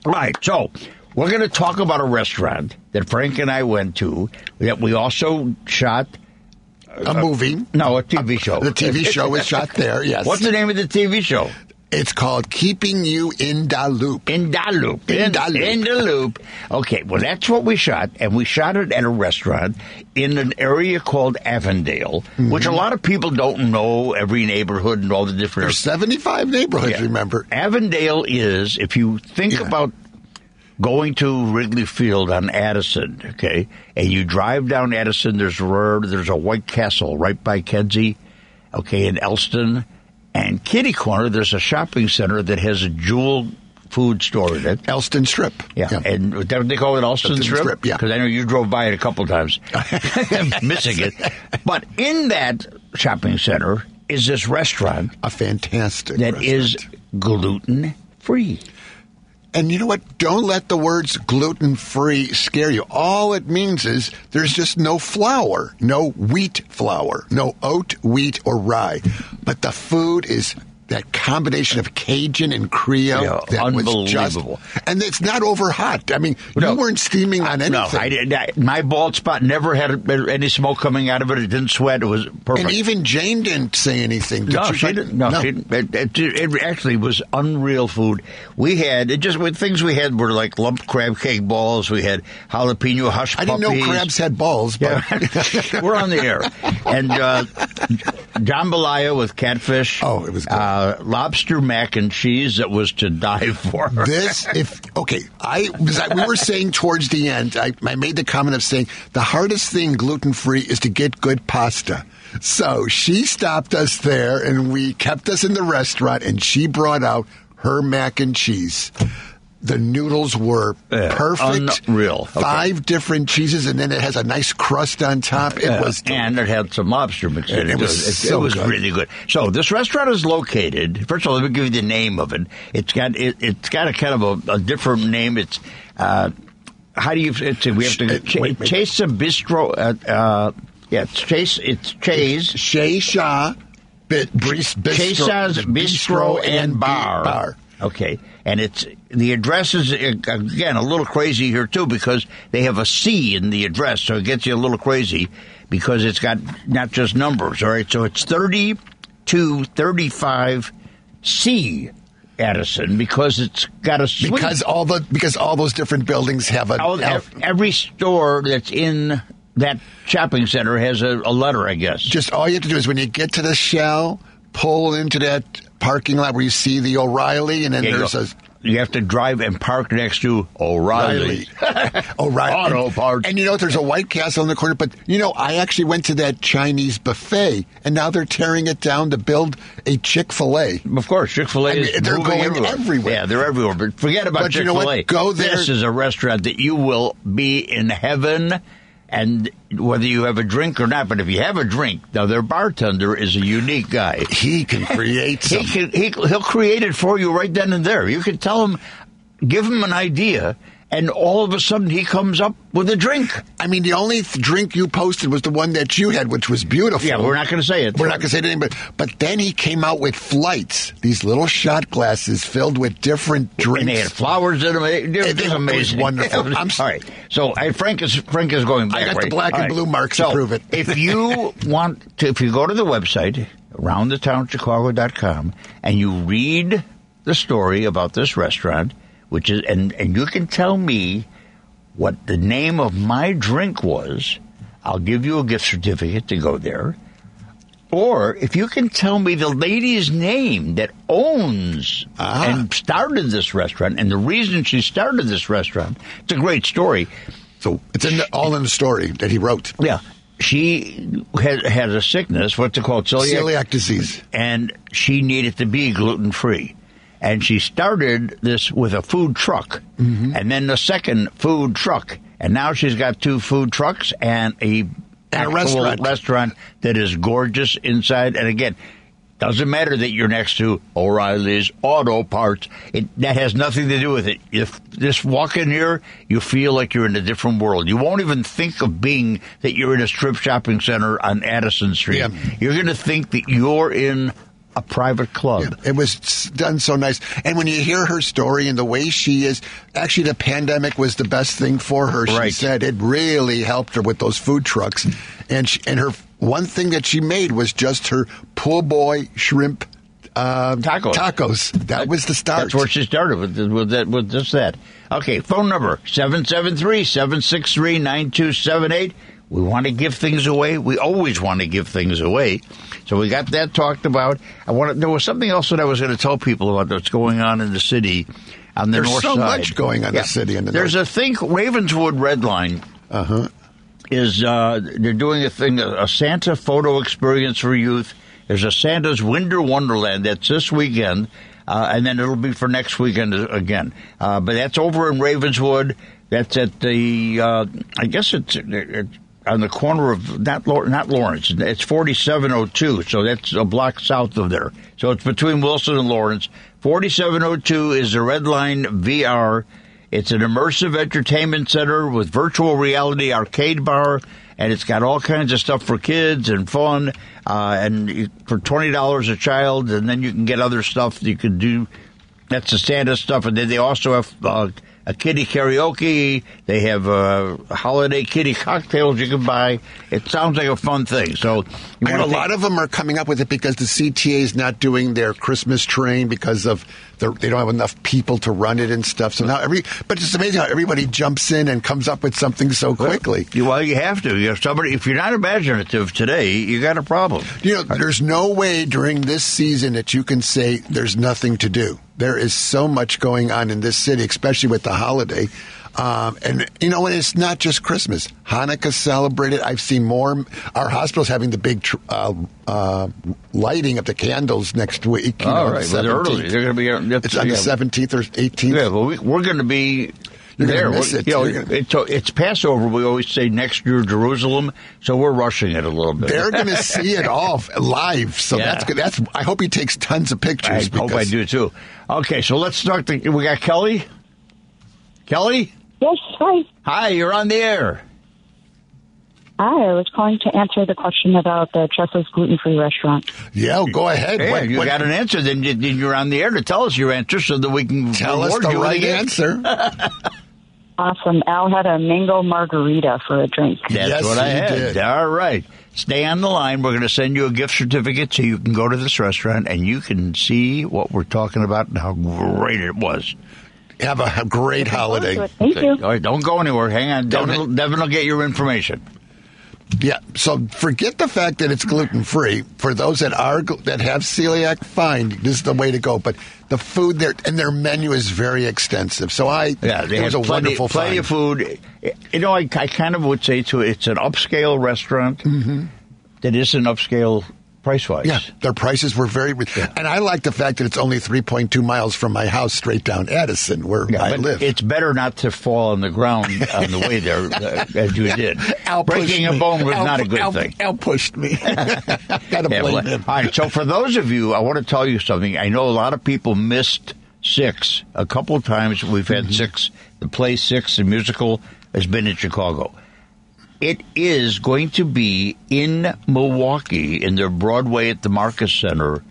Right. So we're going to talk about a restaurant that Frank and I went to. That we also shot. A movie. No, a TV show. The TV show was shot there. Yes. What's the name of the TV show? It's called Keeping You in the Loop. In the loop. In the loop. In the loop. Okay, well, that's what we shot, and we shot it at a restaurant in an area called Avondale, Mm-hmm. which a lot of people don't know every neighborhood and all the different. There's 75 neighborhoods, Yeah. remember? Avondale is, if you think Yeah. about going to Wrigley Field on Addison, okay, and you drive down Addison, there's a road, there's a White Castle right by Kedzie, okay, in Elston, and Kitty Corner, there's a shopping center that has a jewel food store in it. Elston Strip. Yeah, and don't they call it Elston Elston Strip? Strip, yeah. Because I know you drove by it a couple times, missing it. But in that shopping center is this restaurant a fantastic that restaurant. is gluten free. And you know what? Don't let the words gluten free scare you. All it means is there's just no flour, no wheat flour, no oat, wheat, or rye. But the food is that combination of Cajun and Creole Yeah, that was just, unbelievable. and it's not over hot. I mean, No. you weren't steaming on anything. No, I, did- I, my bald spot never had any smoke coming out of it. It didn't sweat. It was perfect. and even Jane didn't say anything. Did no, she didn't. No, she didn't. It, it, it actually was unreal food. We had it just with things we had were like lump crab cake balls. We had jalapeno hush I didn't know crabs had balls, but Yeah, we're on the air. And uh, jambalaya with catfish. Oh, it was good. Uh, Uh, lobster mac and cheese that was to die for. this if okay i we were saying towards the end I, I made the comment of saying the hardest thing gluten free is to get good pasta so she stopped us there and we kept us in the restaurant and she brought out her mac and cheese the noodles were Yeah, perfect unreal. Okay. five different cheeses and then it has a nice crust on top it Yeah, was and it had some lobster mixed in It it. was It, so it was good. really good. So this restaurant is located. First of all, let me give you the name of it. It's got it, it's got a kind of a, a different name. It's uh, how do you? It's, we have to Uh, Ch- wait, wait. Chase a Bistro. Uh, uh, yeah, it's Chase. It's Chase. Shea Shah Bit, Bistro, Chase's Bistro and Bar. Bar. Okay, and it's the address is again a little crazy here too because they have a C in the address, so it gets you a little crazy because it's got not just numbers. All right, so it's thirty two thirty five C Addison because it's got a suite. because all the because all those different buildings have a All- ev- every store that's in that shopping center has a, a letter, I guess. just all you have to do is when you get to the shell, pull into that parking lot where you see the O'Reilly, and then Yeah, you there's go. a You have to drive and park next to O'Reilly. O'Reilly Auto and, parts. And you know there's a White Castle in the corner, but you know I actually went to that Chinese buffet, and now they're tearing it down to build a Chick Fil A. Of course, Chick Fil A mean, is they're going everywhere. Yeah, they're everywhere. But forget about But you Chick know Fil what? A. Go there- This is a restaurant that you will be in heaven, and whether you have a drink or not. But if you have a drink, now their bartender is a unique guy. He can create he can, he, he'll create it for you right then and there. You can tell him, give him an idea, and all of a sudden he comes up with a drink. I mean, the only th- drink you posted was the one that you had, which was beautiful. Yeah, we're not going to say it. We're not going to say anything, but but then he came out with flights, these little shot glasses filled with different drinks. And they had flowers in them. It, it It- was it was amazing. wonderful. It I'm s- all right. So I, Frank is Frank is going back. I got the black All and right. blue marks to so prove it. if you want to, if you go to the website, roundthetownchicago.com, and you read the story about this restaurant, which is, and, and you can tell me what the name of my drink was. I'll give you a gift certificate to go there. Or if you can tell me the lady's name that owns ah. and started this restaurant and the reason she started this restaurant, it's a great story. So it's in the, all in the story that he wrote. Yeah. She had, had a sickness, what's it called? Celiac, Celiac disease. And she needed to be gluten free. And she started this with a food truck Mm-hmm. and then the second food truck. And now she's got two food trucks and a, actual restaurant. restaurant that is gorgeous inside. And again, doesn't matter that you're next to O'Reilly's Auto Parts. It, that has nothing to do with it. If just walk in here, you feel like you're in a different world. You won't even think of being that you're in a strip shopping center on Addison Street. Yeah. You're going to think that you're in a private club. It was done so nice. And when you hear her story and the way she is, actually, the pandemic was the best thing for her. She Right. said it really helped her with those food trucks. And she, and her one thing that she made was just her po' boy shrimp uh, Tacos. Tacos. That was the start. That's where she started with with that with just that. Okay, phone number 773-763-9278. We want to give things away. We always want to give things away. So we got that talked about. I want there was something else that I was going to tell people about that's going on in the city on the There's north so side. much going on in the city in the There's north. a thing Ravenswood Red Line Uh-huh. is uh, they're doing a thing, a, a Santa photo experience for youth. There's a Santa's Winter Wonderland that's this weekend, uh, and then it'll be for next weekend again. Uh, but that's over in Ravenswood. That's at the, uh, I guess it's, it's on the corner of not not Lawrence. It's 4702, so that's a block south of there. So it's between Wilson and Lawrence. 4702 is the Red Line VR. It's an immersive entertainment center with virtual reality arcade bar, and it's got all kinds of stuff for kids and fun. Uh, and for twenty dollars a child, and then you can get other stuff you can do. That's the standard stuff, and then they also have uh, a kitty karaoke. They have uh, holiday kitty cocktails you can buy. It sounds like a fun thing. So you And a lot of them are coming up with it because the CTA is not doing their Christmas train because of the, they don't have enough people to run it and stuff. So now every, but it's amazing how everybody jumps in and comes up with something so quickly. You- Well, you have to. You somebody. If you're not imaginative today, you got a problem. You know, there's no way during this season that you can say there's nothing to do. There is so much going on in this city, especially with the holiday. Um, and, you know, and it's not just Christmas. Hanukkah celebrated. I've seen more. Our hospital's having the big tr- uh, uh, lighting of the candles next week. you know, All on right, the well, they're early. They're going to be. It's on yeah. the 17th or 18th. Yeah, well, we, we're going to be You're there. miss it. You know, gonna- it's, it's Passover. We always say next year Jerusalem, so we're rushing it a little bit. They're going to see it all live, so Yeah. that's good. That's. I hope he takes tons of pictures. I pictures. hope I do too. Okay, so let's start. The, we got Kelly. Kelly, Yes, hi. hi. You're on the air. Hi, I was calling to answer the question about the Tressa's gluten free restaurant. Yeah, go ahead. Hey, What- you what- got an answer, then, you, then you're on the air to tell us your answer so that we can Tell us the you right gift. answer. Awesome. Al had a mango margarita for a drink. That's Yes, what I he had. did. All right. Stay on the line. We're going to send you a gift certificate so you can go to this restaurant and you can see what we're talking about and how great it was. Have a, a great holiday. Thank Okay. you. All right, don't go anywhere. Hang on. Don't Devin, Devin will get your information. Yeah. So forget the fact that it's gluten free. For those that are that have celiac, fine. This is the way to go. But the food there and their menu is very extensive. So I Yeah, they it was have a plenty, wonderful plenty find. of food. You know, I, I kind of would say to it's an upscale restaurant mm-hmm. that isn't upscale price wise. Yeah, their prices were very, and I like the fact that it's only 3.2 miles from my house, straight down Addison, where Yeah, I live. It's better not to fall on the ground on the way there uh, as you did. Al Breaking a bone was Al- not a good Al- thing. Al pushed me. Gotta Yeah, blame well, him. all right. So for those of you, I want to tell you something. I know a lot of people missed six. A couple of times we've had six. The play six, the musical, has been in Chicago. It is going to be in Milwaukee in their Broadway at the Marcus Center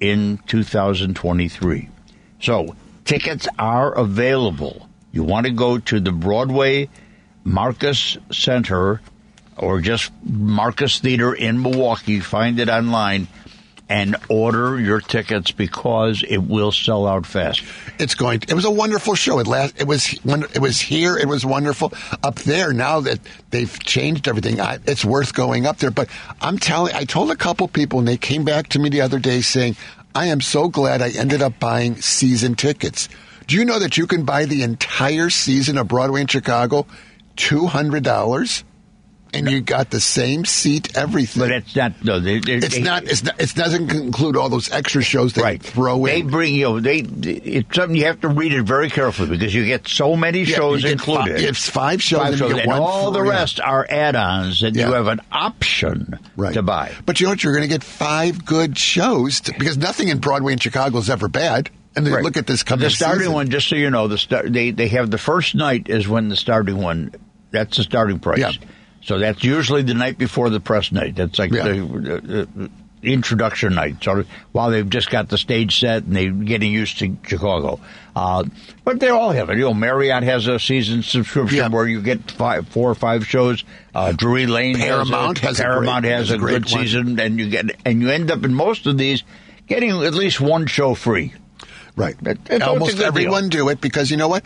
in 2023. So tickets are available. You want to go to the Broadway Marcus Center or just Marcus Theater in Milwaukee. Find it online. And order your tickets because it will sell out fast. It's going. To, it was a wonderful show. It last. It was when it was here. It was wonderful. Up there now that they've changed everything, I, it's worth going up there. But I'm telling. I told a couple people, and they came back to me the other day saying, "I am so glad I ended up buying season tickets." Do you know that you can buy the entire season of Broadway in Chicago, two hundred dollars? And you got the same seat, everything. But it's not. No, they, they, it's they, not. It's not. It doesn't include all those extra shows they right. throw in. They bring you. know, They. It's something you have to read it very carefully because you get so many Yeah, shows included. fi- it's five shows Five shows, and all the rest are add-ons that Yeah. you have an option Right. to buy. But you know what? You're going to get five good shows to, because nothing in Broadway in Chicago is ever bad. And Right. look at this coming The starting season. one, just so you know, the start they they have the first night is when the starting one. That's the starting price. Yeah. So that's usually the night before the press night. That's like Yeah. the, uh, uh, introduction night. So while they've just got the stage set and they're getting used to Chicago, uh, but they all have it. You know, Marriott has a season subscription Yeah. where you get five, four or five shows. Uh, Drury Lane Paramount has has a, a Paramount great- has has a a great good one. season, and you get and you end up in most of these getting at least one show free. Right. That's Almost a everyone do it because you know what?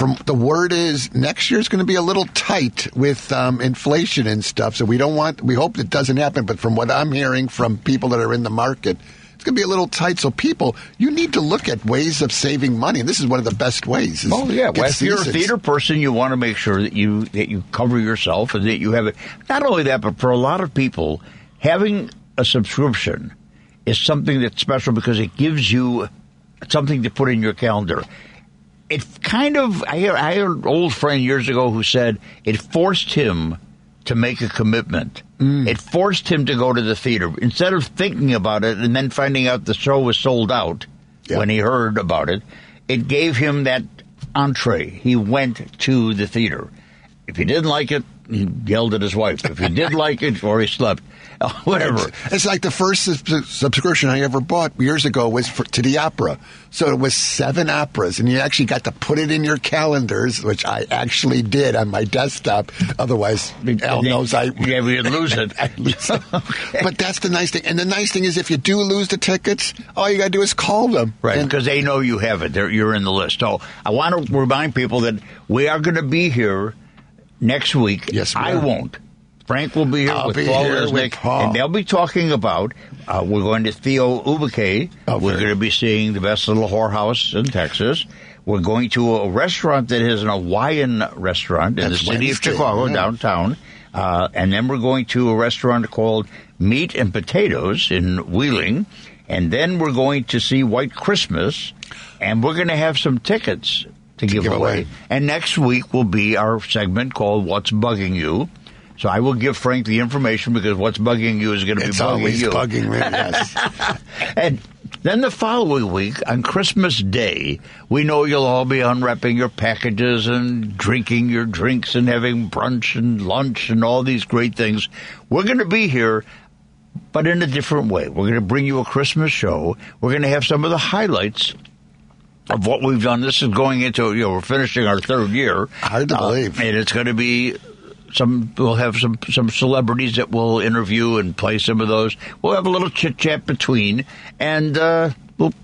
From the word is next year's going to be a little tight with um, inflation and stuff. So we don't want. We hope it doesn't happen. But from what I'm hearing from people that are in the market, it's going to be a little tight. So people, you need to look at ways of saving money. And this is one of the best ways. is Oh yeah, well, if you're a theater person, you want to make sure that you that you cover yourself and that you have it. Not only that, but for a lot of people, having a subscription is something that's special because it gives you something to put in your calendar. It kind of I hear I heard an old friend years ago who said it forced him to make a commitment. Mm. It forced him to go to the theater instead of thinking about it and then finding out the show was sold out Yeah. when he heard about it. It gave him that entree. He went to the theater. If he didn't like it, he yelled at his wife. If he did like it, or he slept, whatever. It's, it's like the first subscription I ever bought years ago was for, to the opera. So it was seven operas, and you actually got to put it in your calendars, which I actually did on my desktop. Otherwise, Al knows I. Yeah, we'd lose it. But that's the nice thing. And the nice thing is, if you do lose the tickets, all you got to do is call them. Right, because they know you have it. They're, you're in the list. So I want to remind people that we are going to be here next week. Yes, we I are. won't. Frank will be here I'll with be Paul here with Paul. and they'll be talking about. Uh, we're going to Theo Ubique. Oh, we're going to be seeing the best little whorehouse in Texas. We're going to a restaurant that is an Hawaiian restaurant in That's the city Wednesday, of Chicago, yeah. downtown. Uh, and then we're going to a restaurant called Meat and Potatoes in Wheeling. And then we're going to see White Christmas. And we're going to have some tickets to, give, give away. away. And next week will be our segment called What's Bugging You. So I will give Frank the information because what's bugging you is going to be bugging you. bugging me. Yes. And then the following week, on Christmas Day, we know you'll all be unwrapping your packages and drinking your drinks and having brunch and lunch and all these great things. We're going to be here, but in a different way. We're going to bring you a Christmas show. We're going to have some of the highlights of what we've done. This is going into, you know, we're finishing our third year. Hard to Uh, believe. and it's going to be some we'll have some some celebrities that we'll interview and play some of those. We'll have a little chit chat between, and uh, we'll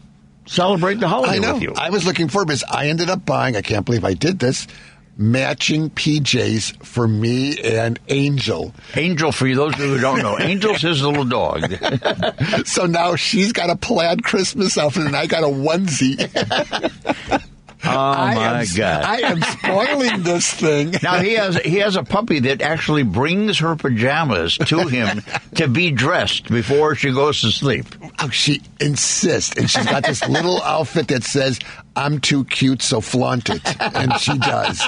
celebrate the holiday I know. with you. I was looking forward because I ended up buying. I can't believe I did this. Matching PJs for me and Angel. Angel, for you those who don't know, Angel's his little dog. So now she's got a plaid Christmas outfit and I got a onesie. Oh my am, God! I am spoiling this thing. now he has he has a puppy that actually brings her pajamas to him to be dressed before she goes to sleep. Oh, she insists, and she's got this little outfit that says "I'm too cute, so flaunt it," and she does.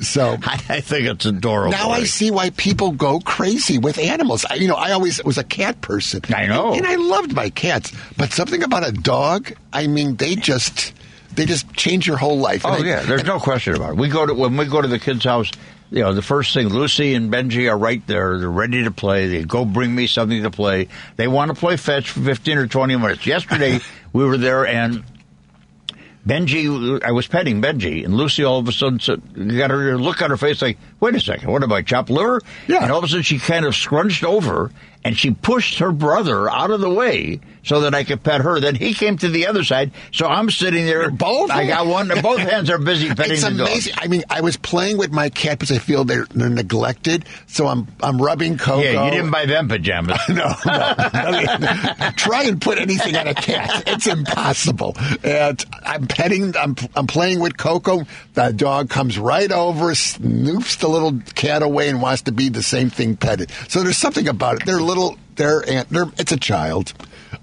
So I, I think it's adorable. now I see why people go crazy with animals. I, you know, I always was a cat person. I know. and I loved my cats, but something about a dog. I mean, they just they just change your whole life. Oh I- yeah, there's no question about it. We go to when we go to the kids' house. You know, the first thing, Lucy and Benji are right there. They're ready to play. They go bring me something to play. They want to play fetch for 15 or 20 minutes. Yesterday, we were there and Benji, I was petting Benji, and Lucy all of a sudden said, got her look on her face like, wait a second, what am I, chopped liver? Yeah. And all of a sudden she kind of scrunched over and she pushed her brother out of the way so that I could pet her. Then he came to the other side, so I'm sitting there. both I got one. Both hands are busy petting It's the dog. amazing. I mean, I was playing with my cat because I feel they're, they're neglected. So I'm I'm rubbing Coco. Yeah, you didn't buy them pajamas. no, no. I mean, try and put anything on a cat. It's impossible. And I'm petting, I'm, I'm playing with Coco. The dog comes right over, snoops the little cat away, and wants to be the same thing petted. So there's something about it. They're little, they're, they're it's a child.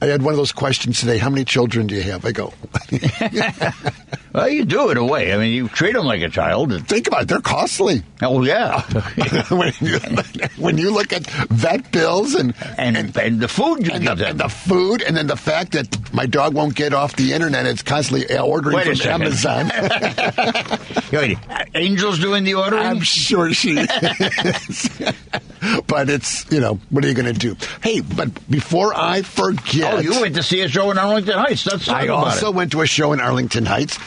I had one of those questions today. How many children do you have? I go, Well, you do it away. I mean, you treat them like a child. think about it. They're costly. Oh yeah, when, you, when you look at vet bills and and and, the food you and the, and the food, and then the fact that my dog won't get off the internet. It's constantly uh, ordering Wait from. Amazon. Wait, Angel's doing the ordering. I'm sure she is. but it's, you know, what are you going to do? Hey, but before I forget. Oh, you went to see a show in Arlington Heights. Let's I also it. went to a show in Arlington Heights.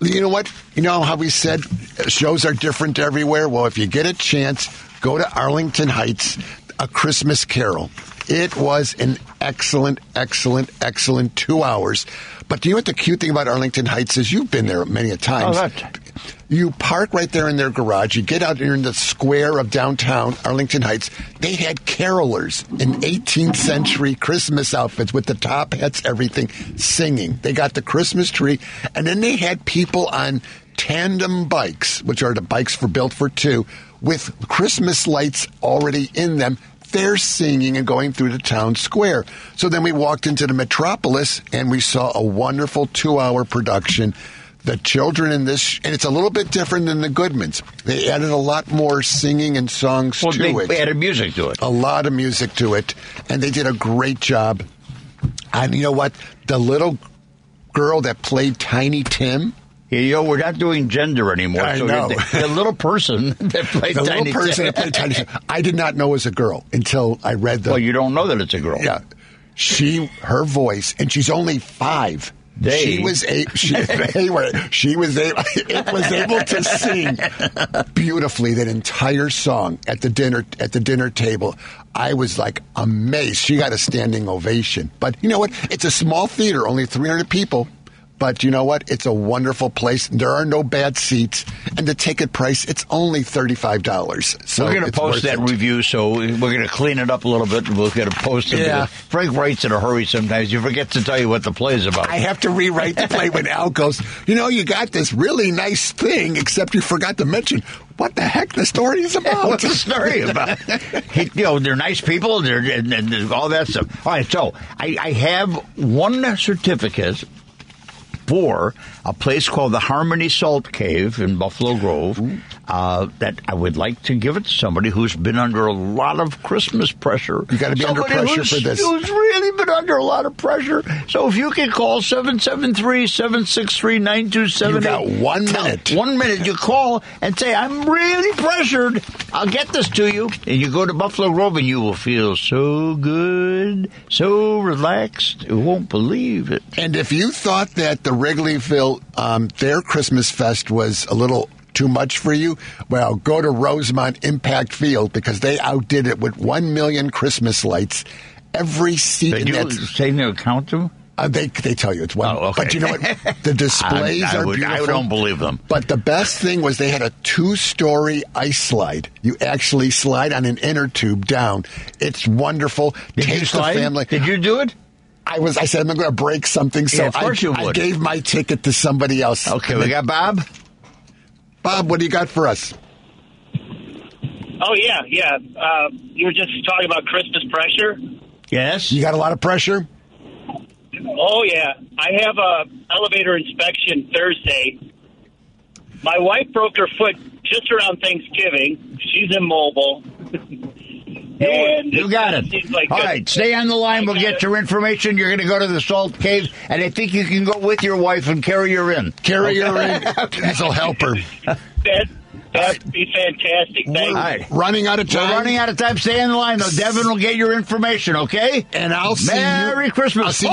You know what? You know how we said shows are different everywhere? Well, if you get a chance, go to Arlington Heights, A Christmas Carol. It was an excellent, excellent, excellent two hours. But do you know what the cute thing about Arlington Heights is? You've been there many a oh, times. Oh, that- You park right there in their garage. You get out there in the square of downtown Arlington Heights. They had carolers in 18th century Christmas outfits with the top hats, everything, singing. They got the Christmas tree, and then they had people on tandem bikes, which are the bikes for built for two, with Christmas lights already in them. They're singing and going through the town square. So then we walked into the metropolis and we saw a wonderful two hour production the children in this, and it's a little bit different than the Goodmans. They added a lot more singing and songs Well, to they it. They added music to it. A lot of music to it, and they did a great job. And you know what? The little girl that played Tiny Tim, Yeah, you know, we're not doing gender anymore. I so know. The, the little person that played the Tiny little person Tim. that played Tiny Tim, I did not know was a girl until I read the. Well, you don't know that it's a girl. Yeah, she, her voice, and she's only five. They- She was a she, she was able it was able to sing beautifully that entire song at the dinner at the dinner table. I was like amazed. She got a standing ovation. But you know what? It's a small theater, only 300 people. But you know what? It's a wonderful place. There are no bad seats, and the ticket price it's only thirty five dollars. So we're going to post that it. review, so we're going to clean it up a little bit. and We're going to post it. Yeah. Frank writes in a hurry sometimes. You forget to tell you what the play is about. I have to rewrite the play when Al goes, you know, you got this really nice thing, except you forgot to mention what the heck the story is about. What's the story about? He- you know, they're nice people. They're and, and all that stuff. All right, so I, I have one certificate for a place called the Harmony Salt Cave in Buffalo Grove. Uh, that I would like to give it to somebody who's been under a lot of Christmas pressure. You gotta be under pressure for this. Who's really been under a lot of pressure. So if you can call 773-763-9278. You got one Tell- minute. One minute. You call and say, I'm really pressured. I'll get this to you. And you go to Buffalo Grove and you will feel so good, so relaxed. You won't believe it. And if you thought that the Wrigleyville, um, their Christmas fest was a little too much for you, well, go to Rosemont Impact Field because they outdid it with one million Christmas lights. Every seat Did in you that. say to count them? Uh, they they tell you it's one, Oh, okay. but you know what? The displays I, I are would, beautiful. I don't believe them. But the best thing was they had a two-story ice slide. You actually slide on an inner tube down. It's wonderful. Did Take you the family. Did you do it? I was. I said I'm going to break something, so Yeah, of course I, you I gave my ticket to somebody else. Okay, we got Bob. Bob. What do you got for us? Oh yeah, yeah. Uh, you were just talking about Christmas pressure. Yes. You got a lot of pressure. Oh yeah, I have a elevator inspection Thursday. My wife broke her foot just around Thanksgiving. She's immobile. and You got it. seems like All a- right, stay on the line. We'll get your information. You're going to go to the Salt Cave, and I think you can go with your wife and carry her in. Carry her in. This will help her. That, that'd be fantastic. Thank All you. right. Running out of We're time. running out of time. Stay on the line, though. Devin will get your information, okay? And I'll see you- Merry Christmas. I'll see